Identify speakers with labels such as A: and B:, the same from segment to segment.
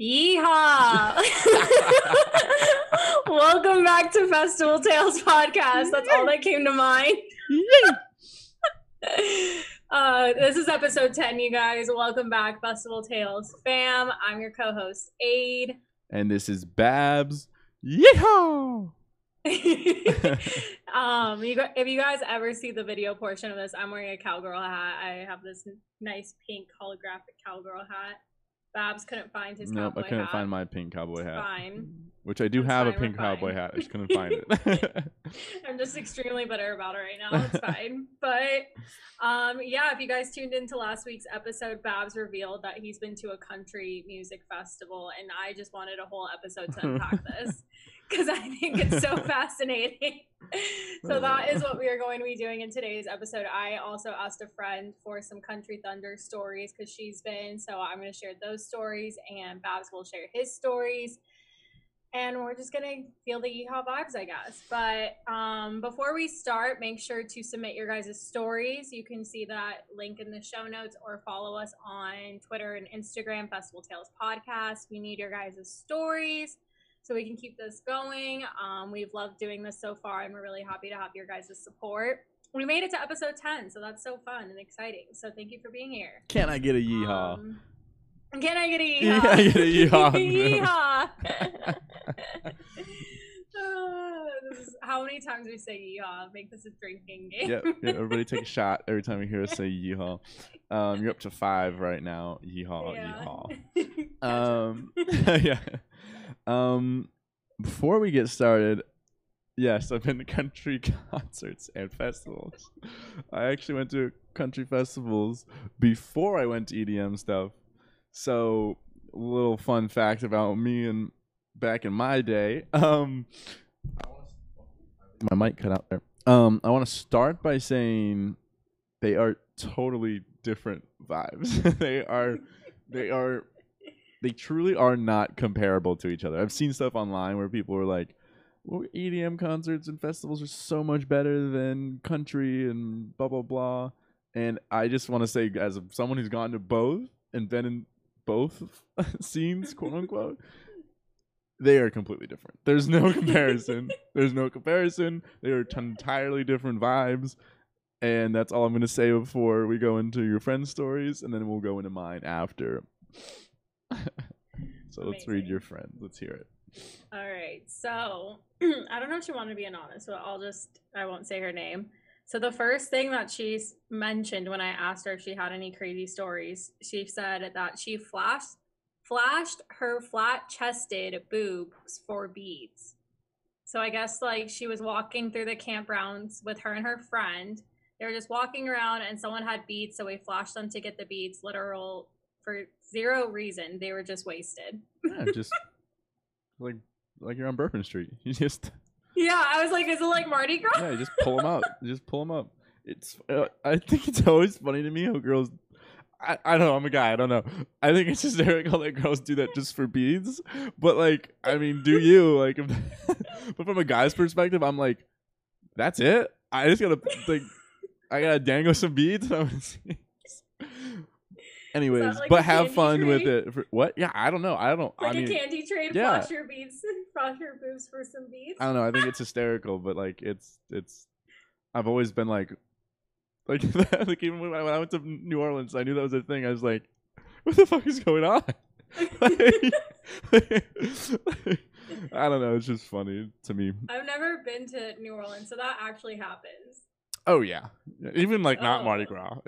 A: Yeehaw! Welcome back to Festival Tales podcast. That's all that came to mind. uh, this is episode 10, you guys. Welcome back, Festival Tales fam. I'm your co host, Aid.
B: And this is Babs. Yeehaw!
A: um, you, if you guys ever see the video portion of this, I'm wearing a cowgirl hat. I have this nice pink holographic cowgirl hat. Babs couldn't find his pink cowboy hat.
B: nope, I couldn't
A: hat.
B: find my pink cowboy
A: It's
B: hat.
A: Fine.
B: Which I do
A: It's
B: have a pink cowboy hat. I just couldn't find it.
A: I'm just extremely bitter about it right now. It's fine. But um yeah, if you guys tuned into last week's episode, Babs revealed that he's been to a country music festival and I just wanted a whole episode to unpack this because I think it's so fascinating. so that is what we are going to be doing in today's episode. I also asked a friend for some country thunder stories because she's been, so I'm going to share those stories and Babs will share his stories and we're just gonna feel the yeehaw vibes, I guess. But um, before we start, make sure to submit your guys' stories. You can see that link in the show notes or follow us on Twitter and Instagram, Festival Tales Podcast. We need your guys' stories so we can keep this going. Um, we've loved doing this so far, and we're really happy to have your guys' support. We made it to episode 10, so that's so fun and exciting. So thank you for being here.
B: Can I get a yeehaw?
A: Um, can I get a
B: Yeah,
A: yeehaw?
B: I get a yeehaw.
A: yeehaw. Uh, how many times we say yeehaw? Make this a drinking game.
B: yep, yep. Everybody take a shot every time you hear us say yeehaw. Um, you're up to five right now. Yeehaw, yeehaw.
A: Gotcha.
B: Um, yeah. Um, before we get started, yes, I've been to country concerts and festivals. I actually went to country festivals before I went to EDM stuff. So, little fun fact about me and back in my day. Um, my mic cut out there. Um, I want to start by saying they are totally different vibes. they are, they are they truly are not comparable to each other. I've seen stuff online where people are like, well, EDM concerts and festivals are so much better than country and blah blah blah. And I just want to say, as someone who's gone to both and been in both scenes, quote unquote, they are completely different. There's no comparison. There's no comparison. They are t- entirely different vibes. And that's all I'm going to say before we go into your friends' stories, and then we'll go into mine after. so let's read your friend. Let's hear it.
A: All right. So I don't know if she wanted to be anonymous, but I'll just I won't say her name. So the first thing that she mentioned when I asked her if she had any crazy stories, she said that she flashed flashed her flat chested boobs for beads. So I guess like she was walking through the campgrounds with her and her friend. They were just walking around and someone had beads, so we flashed them to get the beads literal for zero reason. They were just wasted.
B: Yeah, just like like you're on Bourbon Street. You just
A: Yeah, I was like, is it like Mardi Gras?
B: yeah, just pull them out. Just pull them up. It's uh, I think it's always funny to me how girls. I, I don't know. I'm a guy. I don't know. I think it's just hysterical that girls do that just for beads. But like, I mean, do you like? If, but from a guy's perspective, I'm like, that's it. I just gotta like, I gotta dangle some beads. and I'm gonna see. Anyways,
A: like
B: but have fun with it. For, what? Yeah, I don't know. I don't.
A: Like
B: I mean,
A: a candy trade,
B: yeah.
A: your beads, flash your boobs for some beads.
B: I don't know. I think it's hysterical, but like it's it's. I've always been like, like like even when I, went to New Orleans, I knew that was a thing. I was like, what the fuck is going on? Like- I don't know. It's just funny to me.
A: I've never been to New Orleans, so that actually happens.
B: Oh yeah, even like not
A: Oh.
B: Mardi Gras.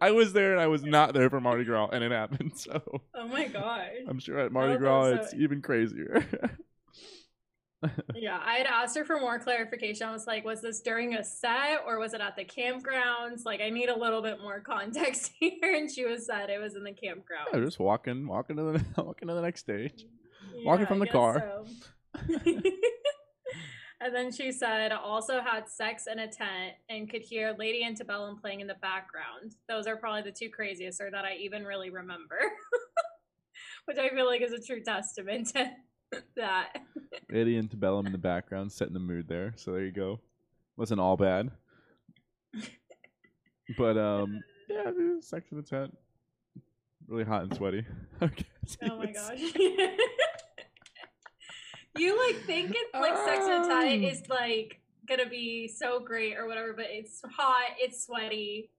B: I was there and I was not there for Mardi Gras, and it happened. So
A: Oh my god.
B: I'm sure at Mardi
A: Oh,
B: Gras it's even crazier.
A: Yeah, I had asked her for more clarification. I was like, was this during a set or was it at the campgrounds? Like, I need a little bit more context here. And she was said it was in the campground.
B: Yeah, just walking, walking to the walking to the next stage. walking from the car.
A: so. And then she said also had sex in a tent and could hear Lady Antebellum playing in the background. Those are probably the two craziest, or that I even really remember. Which I feel like is a true testament to that.
B: Lady Antebellum in the background, setting the mood there. So there you go. Wasn't all bad. But um, yeah, dude, sex in the tent. really hot and sweaty. okay.
A: Oh my gosh. You like think it's like sex and tie
B: Um.
A: is like gonna be so great or whatever, but it's hot, it's sweaty.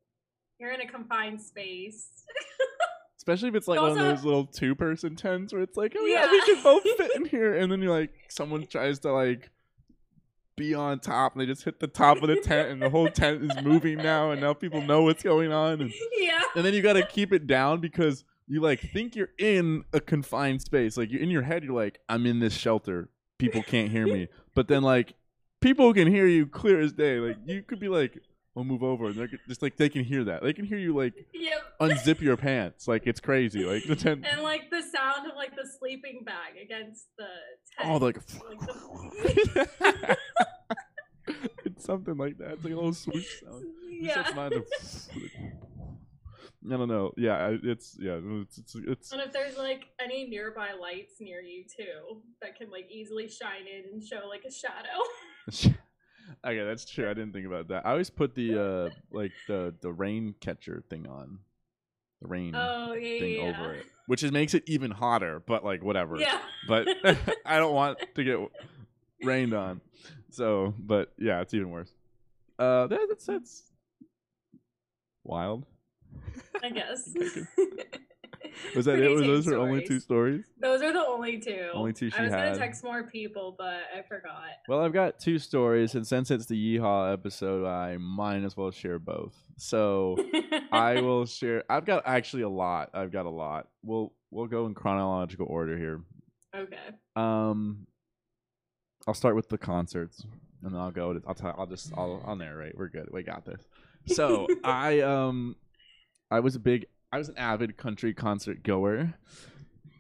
A: You're in a confined space.
B: Especially if it's like one of those little two person tents where it's like, oh yeah,
A: Yeah.
B: we can both fit in here, and then you're like, someone tries to like be on top, and they just hit the top of the tent, and the whole tent is moving now, and now people know what's going on, and,
A: yeah.
B: and then you got to keep it down because you like think you're in a confined space, like you're in your head, you're like, I'm in this shelter, people can't hear me, but then like people can hear you clear as day, like you could be like. I'll move over, and they're just like they can hear that. They can hear you like
A: Yep.
B: unzip your pants. Like it's crazy. Like the tent.
A: And like the sound of like the sleeping bag against the tent.
B: Oh, like.
A: Like the-
B: it's something like that. It's like a little swoosh sound.
A: Yeah.
B: Just not the- I don't know. Yeah, it's yeah, it's it's, it's
A: And if there's like any nearby lights near you too that can like easily shine in and show like a shadow.
B: okay. That's true. I didn't think about that. I always put the uh like the the rain catcher thing on, the rain
A: Oh yeah,
B: thing
A: yeah.
B: over it, which is makes it even hotter. But like whatever.
A: Yeah.
B: But I don't want to get rained on. So, but yeah, it's even worse. Uh, that, that's that's wild.
A: I guess.
B: Was that
A: Pretty
B: it? Was those her only two
A: stories.
B: stories?
A: Those are the only two.
B: Only two she
A: I was
B: had.
A: gonna text more people, but I forgot.
B: Well, I've got two stories, and since it's the Yeehaw episode, I might as well share both. So I will share. I've got actually a lot. I've got a lot. We'll we'll go in chronological order here.
A: Okay.
B: Um, I'll start with the concerts, and then I'll go. To, I'll tell. I'll just. I'll. I'll narrate. We're good. We got this. So I um, I was a big. I was an avid country concert goer.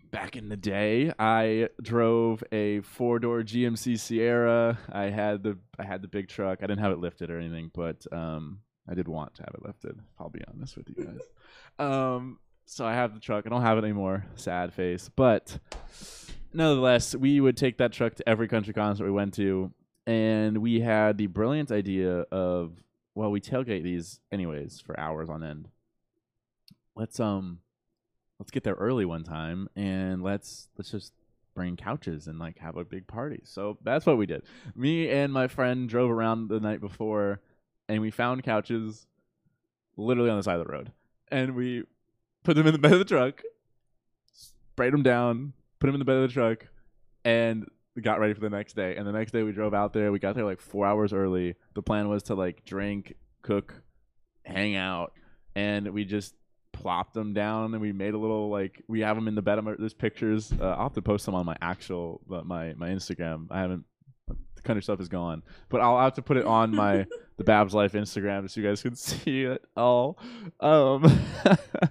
B: Back in the day, I drove a four door GMC Sierra. I had the I had the big truck. I didn't have it lifted or anything, but um, I did want to have it lifted. I'll be honest with you guys. Um, so I have the truck. I don't have it anymore. Sad face, but nonetheless, we would take that truck to every country concert we went to, and we had the brilliant idea of well, we tailgate these anyways for hours on end. Let's um, let's get there early one time, and let's let's just bring couches and like have a big party. So that's what we did. Me and my friend drove around the night before, and we found couches, literally on the side of the road, and we put them in the bed of the truck, sprayed them down, put them in the bed of the truck, and got ready for the next day. And the next day we drove out there. We got there like four hours early. The plan was to like drink, cook, hang out, and we just plopped them down and we made a little like we have them in the bed. I'm- There's pictures. Uh, I'll have to post them on my actual uh, my my Instagram. I haven't. The kind of stuff is gone, but I'll have to put it on my the Babs Life Instagram so you guys can see it all. Um,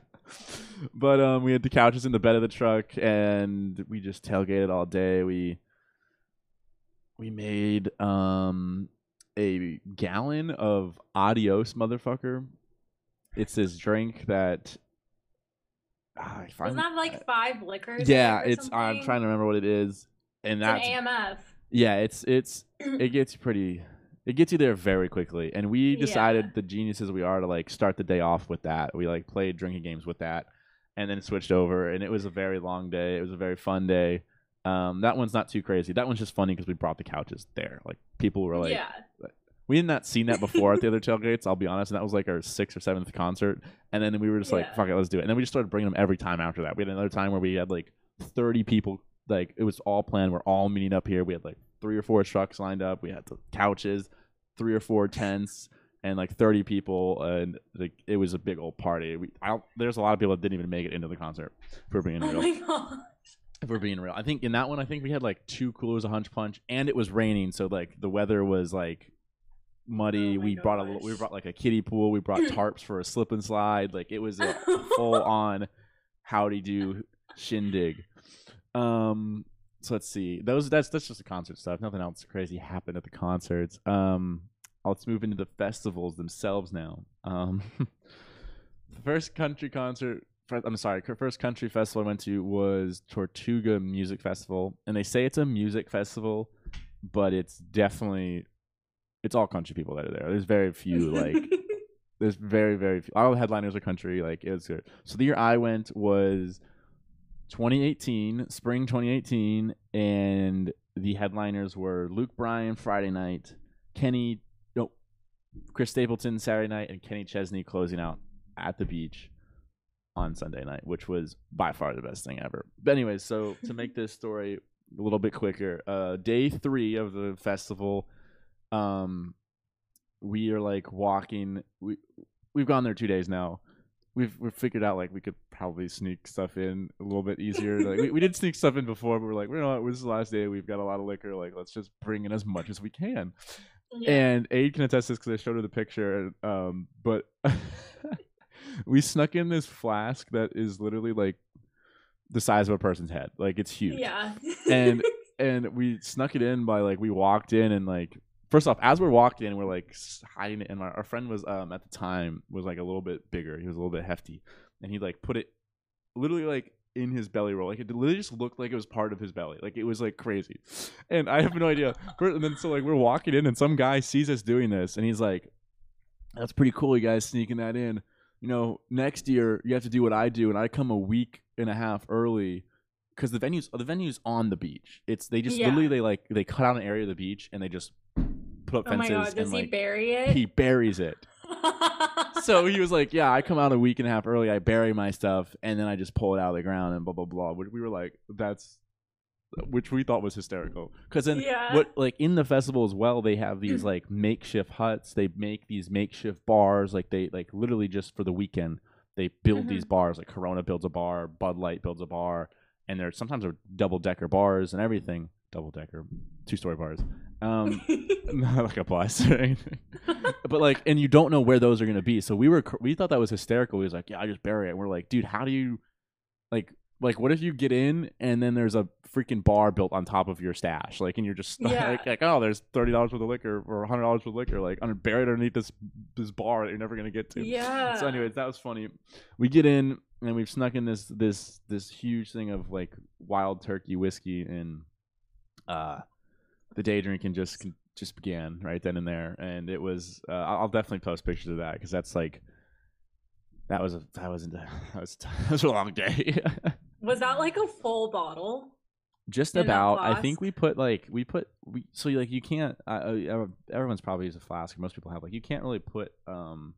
B: but um, we had the couches in the bed of the truck, and we just tailgated all day. We we made um a gallon of Adios, motherfucker. It's this drink that. Ah, I
A: Wasn't that like five liquors?
B: yeah, it's. I'm trying to remember what it is, and
A: It's
B: that's
A: an AMF.
B: yeah, it's it's it gets you pretty it gets you there very quickly. And we decided
A: Yeah.
B: the geniuses we are to like start the day off with that. We like played drinking games with that and then switched over and it was a very long day. It was a very fun day. Um that one's not too crazy. That one's just funny because we brought the couches there. Like people were like
A: yeah.
B: We had not seen that before at the other tailgates, I'll be honest, and that was like our sixth or seventh concert. And then we were just like, fuck it, let's do it. And then we just started bringing them every time after that. We had another time where we had like 30 people, like it was all planned. We're all meeting up here. We had like three or four trucks lined up. We had the couches, three or four tents, and like 30 people. And like it was a big old party. We, there's a lot of people that didn't even make it into the concert, if we're being
A: Oh
B: real
A: my god.
B: if we're being real. I think in that one, I think we had like two coolers of Hunch Punch, and it was raining, so like the weather was like muddy.
A: Oh
B: we brought a we brought like a kiddie pool. We brought tarps for a slip and slide. Like it was a full on howdy do shindig. Um, so let's see. Those that's that's just the concert stuff. Nothing else crazy happened at the concerts. Um, let's move into the festivals themselves now. Um, the first country concert. I'm sorry. First country festival I went to was Tortuga Music Festival, and they say it's a music festival, but it's definitely it's all country people that are there. There's very few like There's very very few. All the headliners are country. Like it's good. So the year I went was 2018, spring 2018, and the headliners were Luke Bryan Friday night, Kenny, no, Chris Stapleton Saturday night, and Kenny Chesney closing out at the beach on Sunday night, which was by far the best thing ever. But anyways, so to make this story a little bit quicker, uh, day three of the festival, um, we are like walking. We we've gone there two days now. We've we've figured out like we could probably sneak stuff in a little bit easier. like we, we did sneak stuff in before, but we're like, you know what, this is the last day. We've got a lot of liquor. Like let's just bring in as much as we can.
A: Yeah.
B: And Aid can attest this because I showed her the picture. Um, but we snuck in this flask that is literally like the size of a person's head. Like it's huge.
A: yeah.
B: And and we snuck it in by like we walked in and like first off as we're walking in we're like hiding it and our, our friend was um at the time was like a little bit bigger. He was a little bit hefty and he like put it literally like in his belly roll. Like it literally just looked like it was part of his belly. Like it was like crazy. And i have no idea. And then so like we're walking in and some guy sees us doing this and he's like that's pretty cool you guys sneaking that in. You know next year you have to do what i do and i come a week and a half early because the venues the venues on the beach. It's they just
A: Yeah.
B: literally they like they cut out an area of the beach and they just put up
A: oh my
B: fences
A: god, does
B: and
A: he bury it?
B: he buries it. So he was like, "Yeah, I come out a week and a half early. I bury my stuff and then I just pull it out of the ground and blah blah blah." Which we were like, "That's," which we thought was hysterical. Because then
A: yeah.
B: what like in the festival as well they have these like makeshift huts they make these makeshift bars like they like literally just for the weekend they build
A: Mhm.
B: these bars like corona builds a bar bud light builds a bar and they're sometimes are double decker bars and everything double decker two story bars um not like a plus or anything but like and you don't know where those are going to be. So we were we thought that was hysterical. He was like yeah i just bury it. And we're like dude how do you like like what if you get in and then there's a freaking bar built on top of your stash? Like and you're just
A: Yeah.
B: like, like oh there's $30 worth of liquor or $100 worth of liquor like under, buried underneath this this bar that you're never going to get to.
A: Yeah.
B: so anyways that was funny. We get in and we've snuck in this this this huge thing of like wild turkey whiskey and uh the day drinking just just began right then and there and it was uh, i'll definitely post pictures of that because that's like that was a that was a, that was, that was a long day.
A: Was that like a full bottle?
B: just about. I think we put like we put we so like you can't uh, uh, everyone's probably used a flask most people have like you can't really put um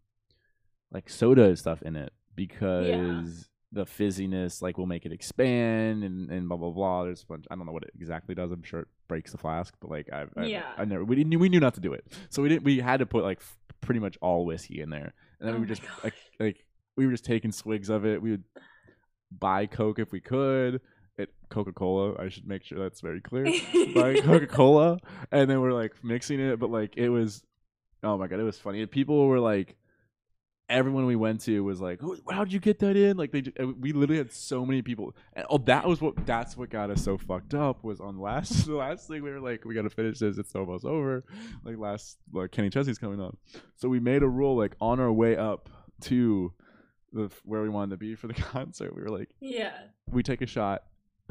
B: like soda and stuff in it because the fizziness like will make it expand and, and blah blah blah. There's a bunch i don't know what it exactly does. I'm sure it breaks the flask but like i i,
A: Yeah.
B: I never we didn't we knew not to do it. So we didn't we had to put like f- pretty much all whiskey in there. And then
A: Oh
B: we were just like like we were just taking swigs of it. We would buy coke if we could. At coca-cola i should make sure that's very clear. Buy Coca Cola, and then we're like mixing it. But like it was, oh my god, it was funny. People were like, everyone we went to was like, "Who- "How'd you get that in?" Like they, ju- and we literally had so many people. And, oh, that was what that's what got us so fucked up. Was on last the last thing we were like, we got to finish this. It's almost over. Like last, like Kenny Chesney's coming on, so we made a rule like on our way up to the where we wanted to be for the concert. We were like
A: yeah.
B: we take a shot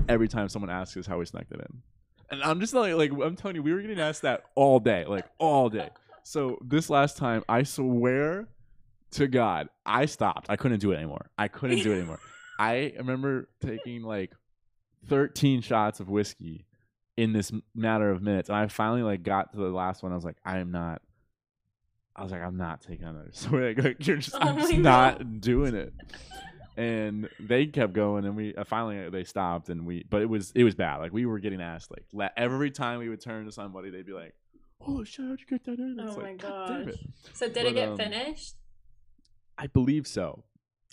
B: every time someone asks us how we snuck that in. And I'm just like, like I'm telling you, we were getting asked that all day, like all day. So this last time, I swear to God, I stopped. I couldn't do it anymore. I couldn't do it anymore. I remember taking like 13 shots of whiskey in this matter of minutes, and I finally like got to the last one. I was like, I am not. I was like, I'm not taking another swig. Like you're just,
A: Oh
B: I'm just not
A: God.
B: doing it and they kept going and we uh, finally uh, they stopped and we but it was it was bad like we were getting asked like la- every time we would turn to somebody they'd be like oh shit how'd you get that in It's
A: Oh my
B: like, "God
A: gosh.
B: it."
A: So did
B: But,
A: it get
B: um,
A: finished?
B: I believe so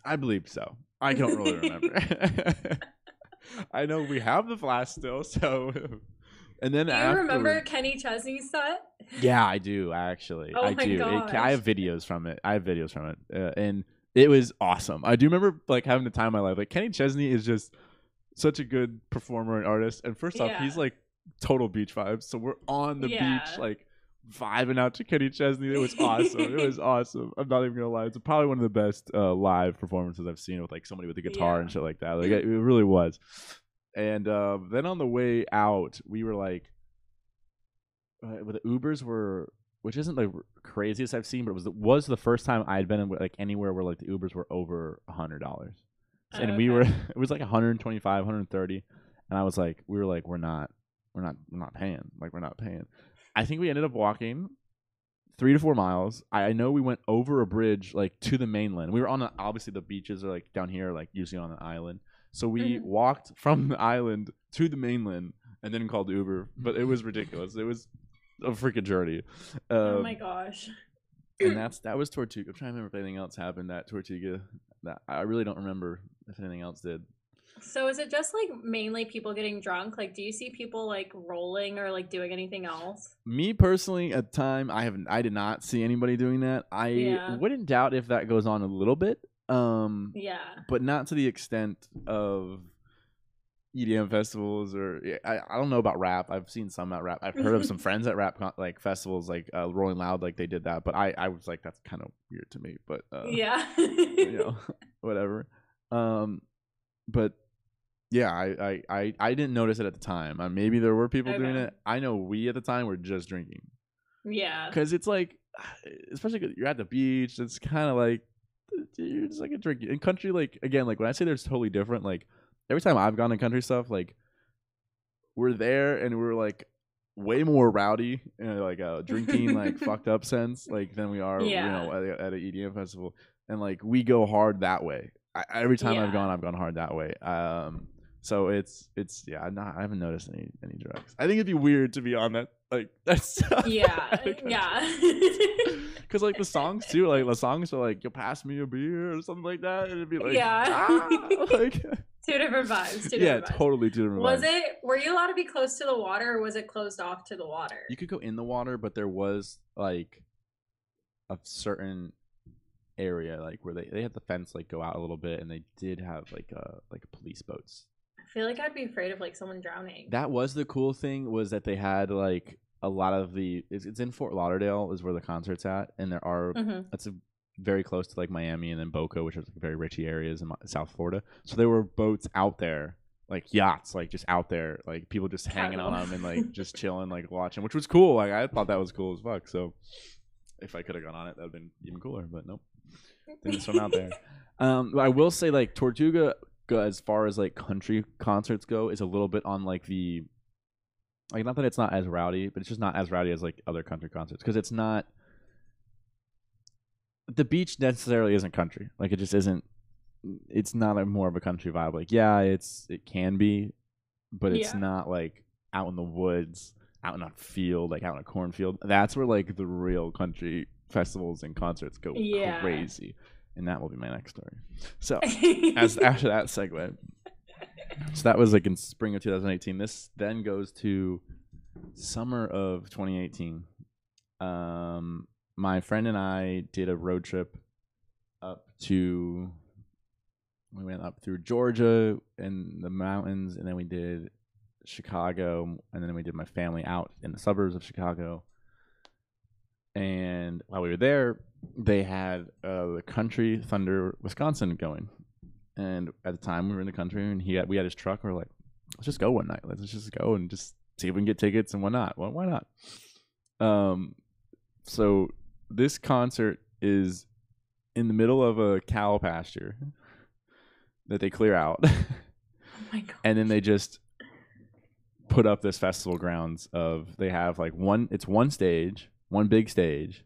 B: i believe so i don't really remember i know we have the flask still so and then
A: Do you
B: after
A: remember Kenny Chesney's set?
B: Yeah, I do actually.
A: Oh
B: I
A: my
B: do. It. I have videos from it. I have videos from it, uh, and it was awesome. I do remember like having the time of my life. Like Kenny Chesney is just such a good performer and artist. And first off, he's like total beach vibes. So we're on the
A: Yeah.
B: beach, like vibing out to Kenny Chesney. It was awesome. it was awesome. I'm not even gonna lie. It's probably one of the best uh, live performances I've seen with like somebody with a guitar
A: Yeah.
B: and shit like that. Like it, really was. And uh, then on the way out, we were like, uh, the Ubers were which isn't the craziest I've seen, but it was the, was the first time I'd been in like anywhere where like the Ubers were over a hundred dollars, and we were it was like 125, 130, and I was like, we were like, we're not, we're not, we're not paying, like we're not paying. I think we ended up walking three to four miles. I, I know we went over a bridge like to the mainland. We were on the, obviously the beaches are like down here, like usually on an island. So we
A: Mhm.
B: walked from the island to the mainland and then called Uber. But it was ridiculous. It was a freaking journey.
A: oh
B: Um,
A: my gosh.
B: and that's that was Tortuga. I'm trying to remember if anything else happened at Tortuga. That I really don't remember if anything else did.
A: So is it just like mainly people getting drunk? Like, do you see people like rolling or like doing anything else?
B: Me personally, at the time, I haven't. I did not see anybody doing that. I
A: Yeah.
B: wouldn't doubt if that goes on a little bit. Um,
A: Yeah.
B: but not to the extent of EDM festivals or I, I don't know about rap. I've seen some at rap. I've heard of some friends at rap like festivals like uh, Rolling Loud like they did that, but I I was like that's kind of weird to me, but uh,
A: yeah.
B: you know whatever. Um, but yeah, I, I I I didn't notice it at the time. Uh, maybe there were people doing it. I know we at the time were just drinking
A: yeah.
B: because it's like especially 'cause you're at the beach it's kind of like you're just like a drink in country like again like when i say they're totally different like every time i've gone to country stuff like we're there and we're like way more rowdy in like a drinking like fucked up sense like than we are
A: Yeah.
B: you know at, a- at an edm festival and like we go hard that way I, every time i've gone i've gone hard that way um so it's it's yeah I'm not i haven't noticed any any drugs i think it'd be weird to be on that like that's
A: Yeah. yeah.
B: Because like the songs too, like the songs are like you'll pass me a beer" or something like that, and it'd be like,
A: Yeah.
B: "Ah," like
A: two different vibes. Two
B: yeah,
A: different vibes.
B: totally two different.
A: Was
B: vibes.
A: it? Were you allowed to be close to the water, or was it closed off to the water?
B: You could go in the water, but there was like a certain area like where they they had the fence like go out a little bit, and they did have like uh like police boats.
A: I feel like I'd be afraid of like someone drowning.
B: That was the cool thing was that they had like a lot of the it's, it's in Fort Lauderdale is where the concert's at, and there are
A: hmm
B: that's a, very close to like Miami and then Boca, which are like very richy areas in South Florida. So there were boats out there, like yachts, like just out there, like people just hanging on them and like just chilling, like watching, which was cool. Like I thought that was cool as fuck. So if I could have gone on it, that would have been even cooler. But nope, didn't swim out there. Um, but I will say like Tortuga, as far as like country concerts go, is a little bit on like the like not that it's not as rowdy, but it's just not as rowdy as like other country concerts because it's not the beach necessarily isn't country. Like it just isn't. It's not a more of a country vibe. Like yeah, it's it can be, but it's
A: Yeah.
B: not like out in the woods, out in a field, like out in a cornfield. That's where like the real country festivals and concerts go
A: Yeah.
B: crazy, and that will be my next story. So as after that segue. So that was like in spring of 2018. This then goes to summer of 2018. Um, my friend and I did a road trip up to. We went up through Georgia and the mountains, and then we did Chicago, and then we did my family out in the suburbs of Chicago. And while we were there, they had uh, the Country Thunder Wisconsin going. And at the time, we were in the country, and he had, we had his truck. We are like, let's just go one night. Let's just go and just see if we can get tickets and whatnot. Well, why not? Um, so this concert is in the middle of a cow pasture that they clear out,
A: oh my god.
B: and then they just put up this festival grounds of they have like one it's one stage one big stage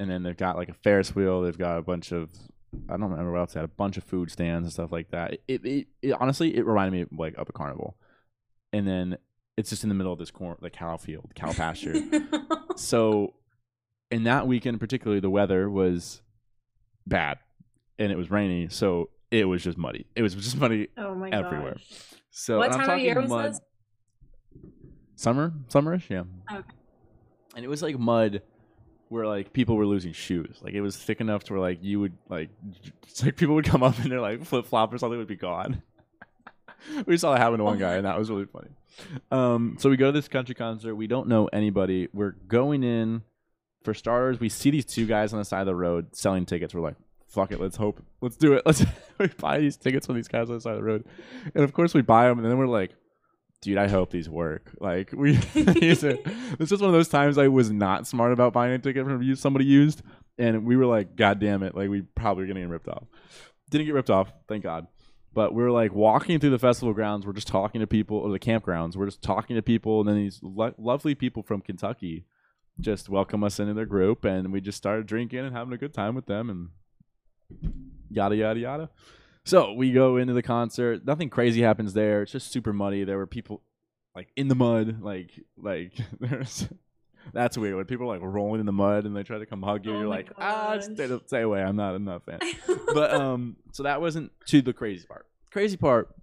B: and then they've got like a ferris wheel they've got a bunch of i don't remember what else they had a bunch of food stands and stuff like that it, it, it honestly it reminded me of like of a carnival and then it's just in the middle of this corn like cow field cow pasture so in that weekend particularly the weather was bad and it was rainy so it was just muddy it was just muddy
A: oh my
B: everywhere.
A: gosh.
B: so
A: What time of year
B: talking
A: was
B: mud-
A: this?
B: Summer, summerish, yeah.
A: Okay.
B: And it was like mud, where like people were losing shoes. Like it was thick enough to where like you would like, it's like people would come up and their like flip flop or something would be gone. we saw that happen to one guy, and that was really funny. Um, so we go to this country concert. We don't know anybody. We're going in. For starters, we see these two guys on the side of the road selling tickets. We're like, fuck it, let's hope, let's do it. Let's we buy these tickets from these guys on the side of the road, and of course we buy them, and then we're like, dude, I hope these work. Like we, this is one of those times I was not smart about buying a ticket from somebody used, and we were like, God damn it, like we probably were getting ripped off. Didn't get ripped off, thank God. But we're like walking through the festival grounds. We're just talking to people, or the campgrounds. We're just talking to people, and then these lo- lovely people from Kentucky just welcome us into their group, and we just started drinking and having a good time with them, and yada yada yada. So we go into the concert. Nothing crazy happens there. It's just super muddy. There were people like in the mud, like like there's. That's weird when people are like rolling in the mud and they try to come hug you.
A: Oh
B: you're like, ah, stay, stay away. I'm not, I'm not a fan. but um, so that wasn't to the crazy part. Crazy part,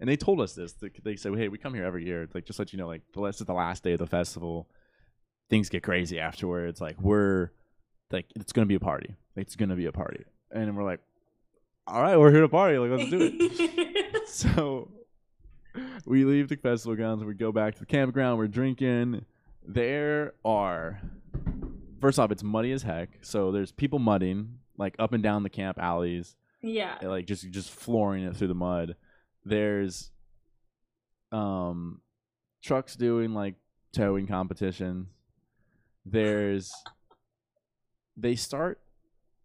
B: and they told us this. They, they said, hey, we come here every year. Like just let you know, like this is the last day of the festival. Things get crazy afterwards. Like we're like it's gonna be a party. It's gonna be a party, and we're like, all right, we're here to party. Like let's do it. so we leave the festival grounds. We go back to the campground. We're drinking. There are first off, it's muddy as heck. So there's people mudding like up and down the camp alleys,
A: yeah.
B: like just just flooring it through the mud. There's um trucks doing like towing competitions. There's they start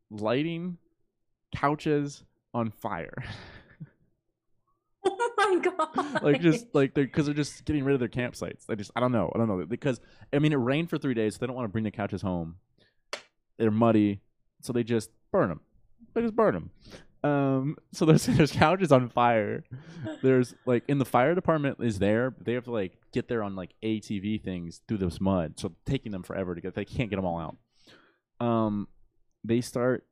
B: lighting couches on fire.
A: Oh my god.
B: like just like they're because they're just getting rid of their campsites. They just I don't know I don't know because I mean it rained for three days, so they don't want to bring the couches home. They're muddy, so they just burn them. They just burn them. Um, so there's there's couches on fire. There's like in the fire department is there. But they have to like get there on like ATV things through this mud, so taking them forever to get. They can't get them all out. Um, they start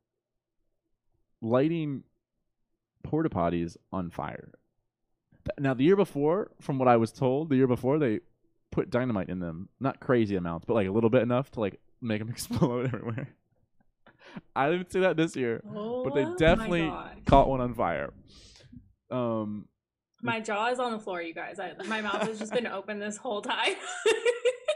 B: lighting porta potties on fire. Now, the year before, from what I was told, the year before they put dynamite in them. Not crazy amounts, but like a little bit enough to like make them explode everywhere. I didn't see that this year, but they
A: Oh
B: definitely caught one on fire. Um,
A: My jaw is on the floor, you guys. I, my mouth has just been open this whole time.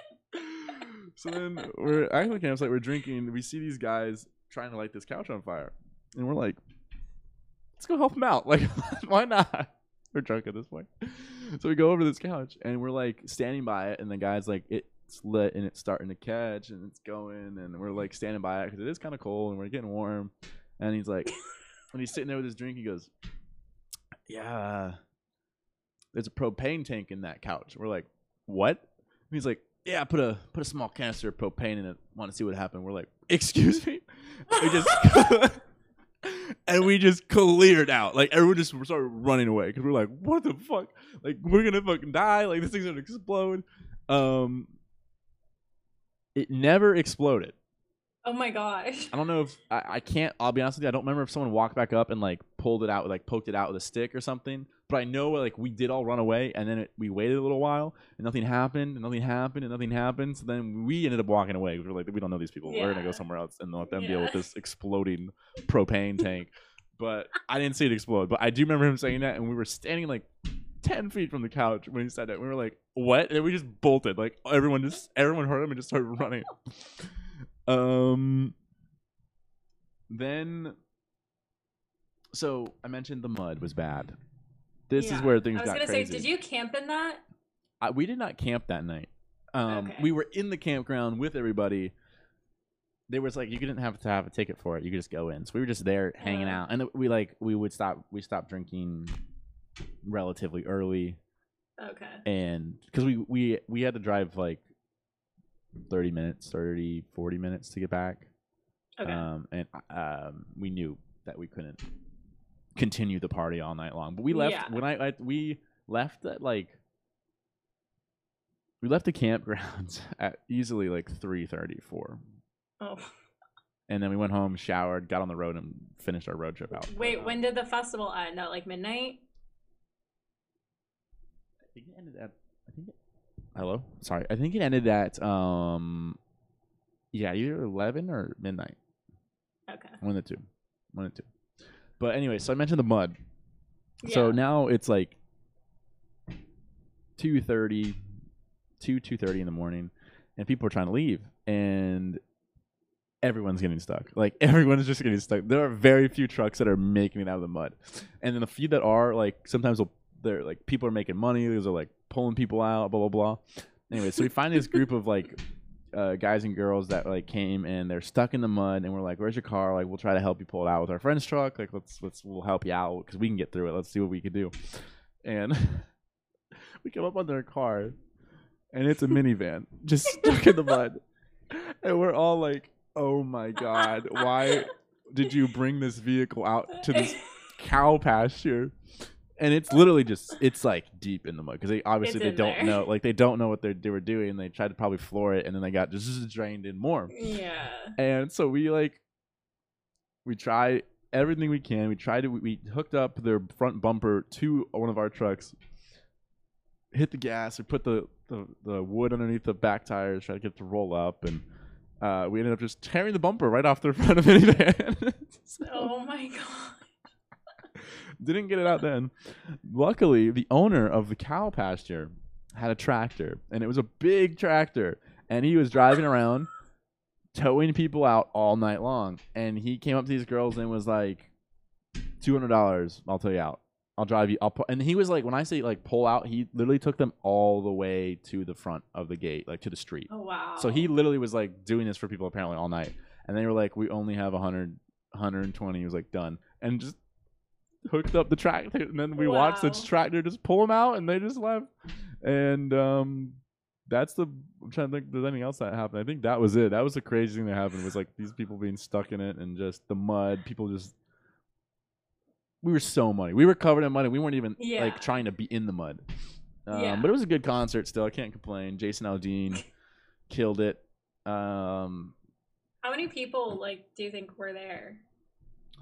B: so then we're at the campsite, we're drinking. We see these guys trying to light this couch on fire, and we're like, "Let's go help him out! Like, why not?" We're drunk at this point, so we go over to this couch, and we're like standing by it, and the guy's like, "It's lit, and it's starting to catch, and it's going," and we're like standing by it because it is kind of cold, and we're getting warm, and he's like, when he's sitting there with his drink, he goes, "Yeah, there's a propane tank in that couch." We're like, "What?" And he's like, "Yeah, put a put a small canister of propane in it. Want to see what happened?" We're like, "Excuse me." We just and we just cleared out. Like everyone just started running away because we're like, "What the fuck? Like we're gonna fucking die. Like this thing's gonna explode." Um, it never exploded.
A: Oh my gosh.
B: I don't know if I, I can't. I'll be honest with you. I don't remember if someone walked back up and like pulled it out, like poked it out with a stick or something. But I know like we did all run away, and then it, we waited a little while, and nothing happened, and nothing happened, and nothing happened. So then we ended up walking away. We were like, we don't know these people. We're gonna go somewhere else and let them deal with this exploding propane tank. But I didn't see it explode. But I do remember him saying that, and we were standing like ten feet from the couch when he said that. We were like, "What?" And we just bolted. Like everyone just everyone heard him and just started running. Um. Then, so I mentioned the mud was bad. This is where things got
A: I was gonna
B: crazy.
A: say, did you camp in that?
B: I, we did not camp that night. Um,
A: Okay.
B: we were in the campground with everybody. There was like you didn't have to have a ticket for it. You could just go in. So we were just there hanging
A: Uh.
B: out, and we like we would stop. We stopped drinking relatively early,
A: Okay.
B: and because we we we had to drive like 30 minutes 30 40 minutes to get back
A: Okay.
B: um, and um, we knew that we couldn't continue the party all night long. But we left
A: Yeah.
B: when I, I we left at like we left the campgrounds at easily like three thirty four,
A: oh.
B: and then we went home, showered, got on the road, and finished our road trip out.
A: Wait, when did the festival end? At like midnight?
B: I think it ended at. I think. It, hello, sorry. I think it ended at um, yeah, either eleven or midnight.
A: Okay.
B: One of the two. One of the two. But anyway, so I mentioned the mud. So now it's like 2.30, 2, 2.30 in the morning, and people are trying to leave, and everyone's getting stuck. Like, everyone's just getting stuck. There are very few trucks that are making it out of the mud. And then the few that are, like, sometimes they're, like, people are making money. Those are, like, pulling people out, blah blah blah. Anyway, so we find this group of like uh, guys and girls that like came and they're stuck in the mud, and we're like, "Where's your car? Like, we'll try to help you pull it out with our friend's truck. Like, let's let's we'll help you out because we can get through it. Let's see what we can do." And we come up on their car, and it's a minivan just stuck in the mud, and we're all like, "Oh my god, why did you bring this vehicle out to this cow pasture?" And it's literally just it's like deep in the mud because they obviously they don't
A: there.
B: know like they don't know what they they were doing. They tried to probably floor it and then they got just drained in more.
A: Yeah.
B: And so we like we try everything we can. We tried to we, we hooked up their front bumper to one of our trucks, hit the gas, we put the, the, the wood underneath the back tires, try to get it to roll up and uh, we ended up just tearing the bumper right off the front of minivan. So,
A: Oh my god.
B: Didn't get it out then. Luckily, the owner of the cow pasture had a tractor, and it was a big tractor, and he was driving around towing people out all night long. And he came up to these girls and was like, two hundred dollars, I'll tow you out. I'll drive you. I'll pu-. and he was like, when I say like pull out, he literally took them all the way to the front of the gate, like to the street.
A: Oh wow.
B: So he literally was like doing this for people apparently all night. And they were like, we only have 100, 120. He was like, done. And just hooked up the tractor. And then we watched the tractor just pull them out and they just left. And um, that's the, I'm trying to think if there's anything else that happened. I think that was it. That was the crazy thing that happened was like these people being stuck in it and just the mud. People just, we were so muddy. We were covered in mud and we weren't even
A: Yeah.
B: like trying to be in the mud. Um,
A: Yeah.
B: But it was a good concert still. I can't complain. Jason Aldean killed it. Um,
A: How many people like do you think were there?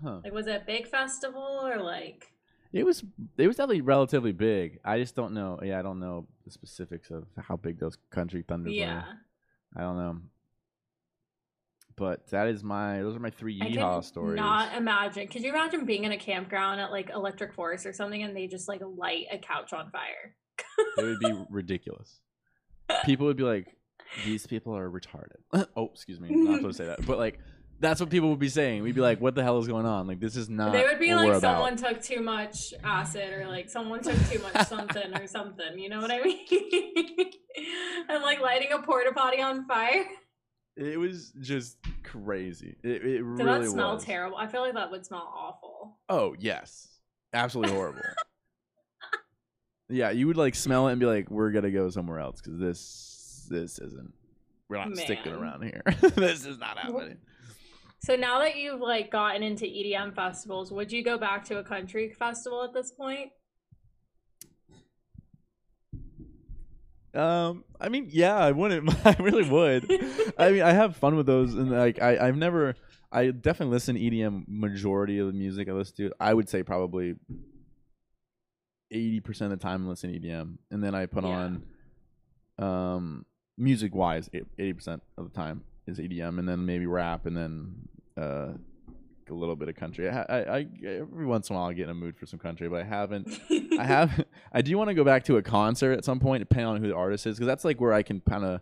B: Huh.
A: Like was it a big festival or like
B: It was it was definitely relatively big. I just don't know. Yeah, I don't know the specifics of how big those country thunders
A: Yeah.
B: were. I don't know. But that is my those are my three
A: I
B: yeehaw
A: could
B: stories.
A: not imagine. Could you imagine being in a campground at like Electric Forest or something and they just like light a couch on fire?
B: it would be ridiculous. People would be like, "These people are retarded." oh, excuse me, not supposed to say that. But like, that's what people would be saying. We'd be like, "What the hell is going on? Like, this is not."
A: they would be like
B: we're about."
A: someone took too much acid or like someone took too much something or something. You know what I mean? and like lighting a porta potty on fire.
B: It was just crazy. It, it
A: Did
B: really
A: that smell
B: was.
A: terrible? I feel like that would smell awful.
B: Oh yes, absolutely horrible. yeah, you would like smell it and be like, "We're gonna go somewhere else because this this isn't. We're not sticking around here. this is not happening."
A: So now that you've like gotten into EDM festivals, would you go back to a country festival at this point?
B: Um, I mean, yeah, I wouldn't. I really would. I mean, I have fun with those, and like, I I've never. I definitely listen to EDM majority of the music I listen to. I would say probably eighty percent of the time I listen to EDM, and then I put
A: Yeah.
B: on, um, music wise, eighty percent of the time is EDM, and then maybe rap, and then uh, a little bit of country. I, I, I every once in a while I get in a mood for some country, but I haven't. I have. I do want to go back to a concert at some point, depending on who the artist is, because that's like where I can kind of,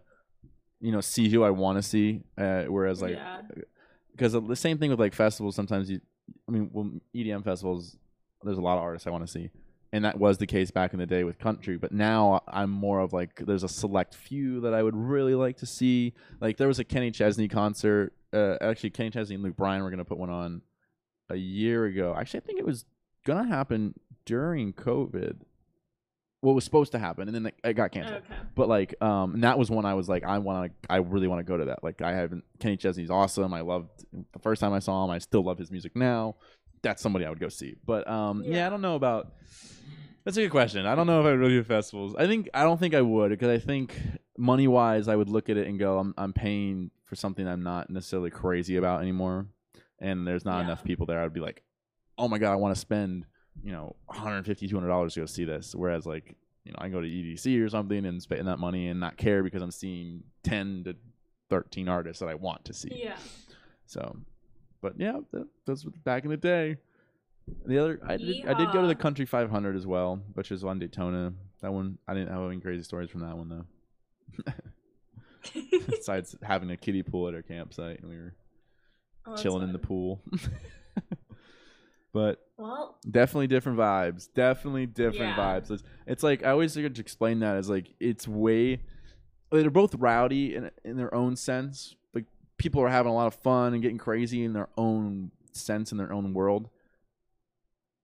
B: you know, see who I want to see. Uh, whereas like,
A: yeah.
B: because the same thing with like festivals. Sometimes you, I mean, well, EDM festivals, there's a lot of artists I want to see, and that was the case back in the day with country. But now I'm more of like, there's a select few that I would really like to see. Like there was a Kenny Chesney concert. Uh, actually, Kenny Chesney and Luke Bryan were gonna put one on a year ago. Actually, I think it was gonna happen during COVID. What was supposed to happen, and then it- it got canceled.
A: Okay.
B: But like, um, and that was when I was like, I want to, I really want to go to that. Like, I haven't. Kenny Chesney's awesome. I loved the first time I saw him. I still love his music now. That's somebody I would go see. But um, yeah,
A: Yeah.
B: I don't know about. That's a good question. I don't know if I would really do festivals. I think I don't think I would because I think money wise, I would look at it and go, I'm I'm paying for something I'm not necessarily crazy about anymore, and there's not
A: Yeah.
B: enough people there. I'd be like, oh my god, I want to spend you know 150 200 dollars to go see this. Whereas like you know I go to EDC or something and spend that money and not care because I'm seeing 10 to 13 artists that I want to see.
A: Yeah.
B: So, but yeah, that, those were back in the day. The other, I did, I did go to the Country 500 as well, which is on Daytona. That one, I didn't have any crazy stories from that one though. Besides having a kiddie pool at our campsite, and we were
A: Oh, that's
B: chilling in the pool. but
A: Well,
B: Definitely different vibes. Definitely different
A: Yeah.
B: vibes. It's, it's like I always like to explain that as like it's way. They're both rowdy in in their own sense. People are having a lot of fun and getting crazy in their own sense in their own world.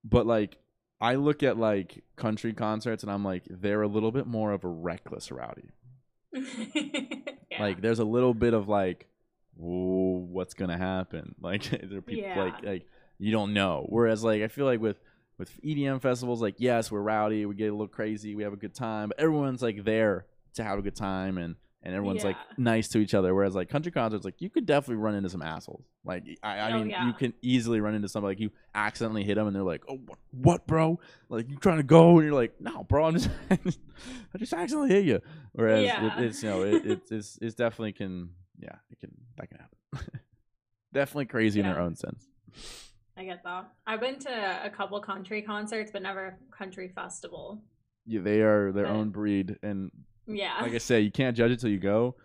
B: But like I look at like country concerts and I'm like they're a little bit more of a reckless rowdy.
A: yeah.
B: Like there's a little bit of like, what's gonna happen? Like there are people
A: Yeah.
B: like like you don't know. Whereas like I feel like with with EDM festivals, like yes, we're rowdy, we get a little crazy, we have a good time, but everyone's like there to have a good time and and everyone's like nice to each other. Whereas like country concerts, like you could definitely run into some assholes. Like I, I
A: Oh,
B: mean,
A: yeah.
B: you can easily run into somebody like you accidentally hit them and they're like, oh what, what bro? Like you trying to go and you're like, no, bro, I'm just I just accidentally hit you. Whereas
A: Yeah.
B: it, it's you know it, it's it's it's definitely can yeah it can that can happen. definitely crazy in their own sense.
A: I get that. I've been to a couple country concerts, but never a country festival.
B: Yeah, they are their
A: But-
B: own breed, and
A: Yeah.
B: like I say, you can't judge it till you go.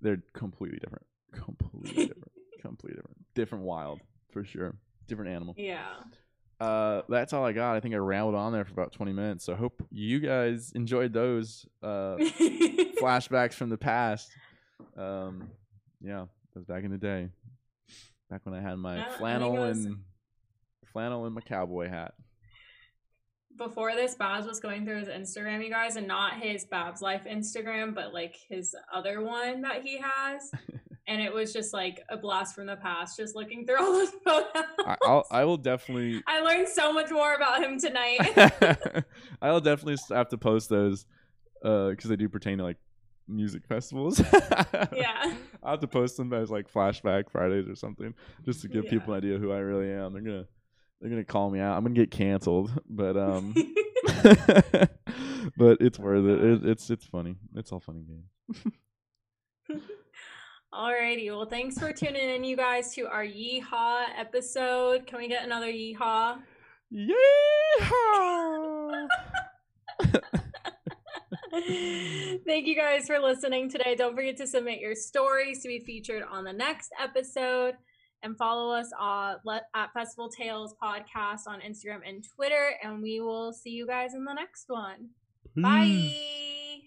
B: They're completely different, completely different, completely different, different wild for sure, different animal.
A: yeah.
B: Uh, that's all I got. I think I rambled on there for about twenty minutes. So I hope you guys enjoyed those uh, flashbacks from the past. Um, yeah, that was back in the day, back when I had my
A: Yeah, I think it
B: flannel and flannel and my cowboy hat.
A: Before this, Babs was going through his Instagram, you guys, and not his Babs Life Instagram, but like his other one that he has. and it was just like a blast from the past, just looking through all those photos.
B: I, I'll, I will definitely
A: I learned so much more about him tonight.
B: I'll definitely have to post those uh, because they do pertain to like music festivals.
A: yeah.
B: I'll have to post them as like flashback Fridays or something, just to give
A: Yeah.
B: people an idea who I really am. They're gonna they're gonna call me out. I'm gonna get canceled, but um, but it's worth it. it. It's it's funny. It's all funny games.
A: Alrighty. Well, thanks for tuning in, you guys, to our Yeehaw episode. Can we get another Yeehaw?
B: Yeah.
A: Thank you guys for listening today. Don't forget to submit your stories to be featured on the next episode. And follow us uh, at Festival Tales Podcast on Instagram and Twitter. And we will see you guys in the next one. Bye.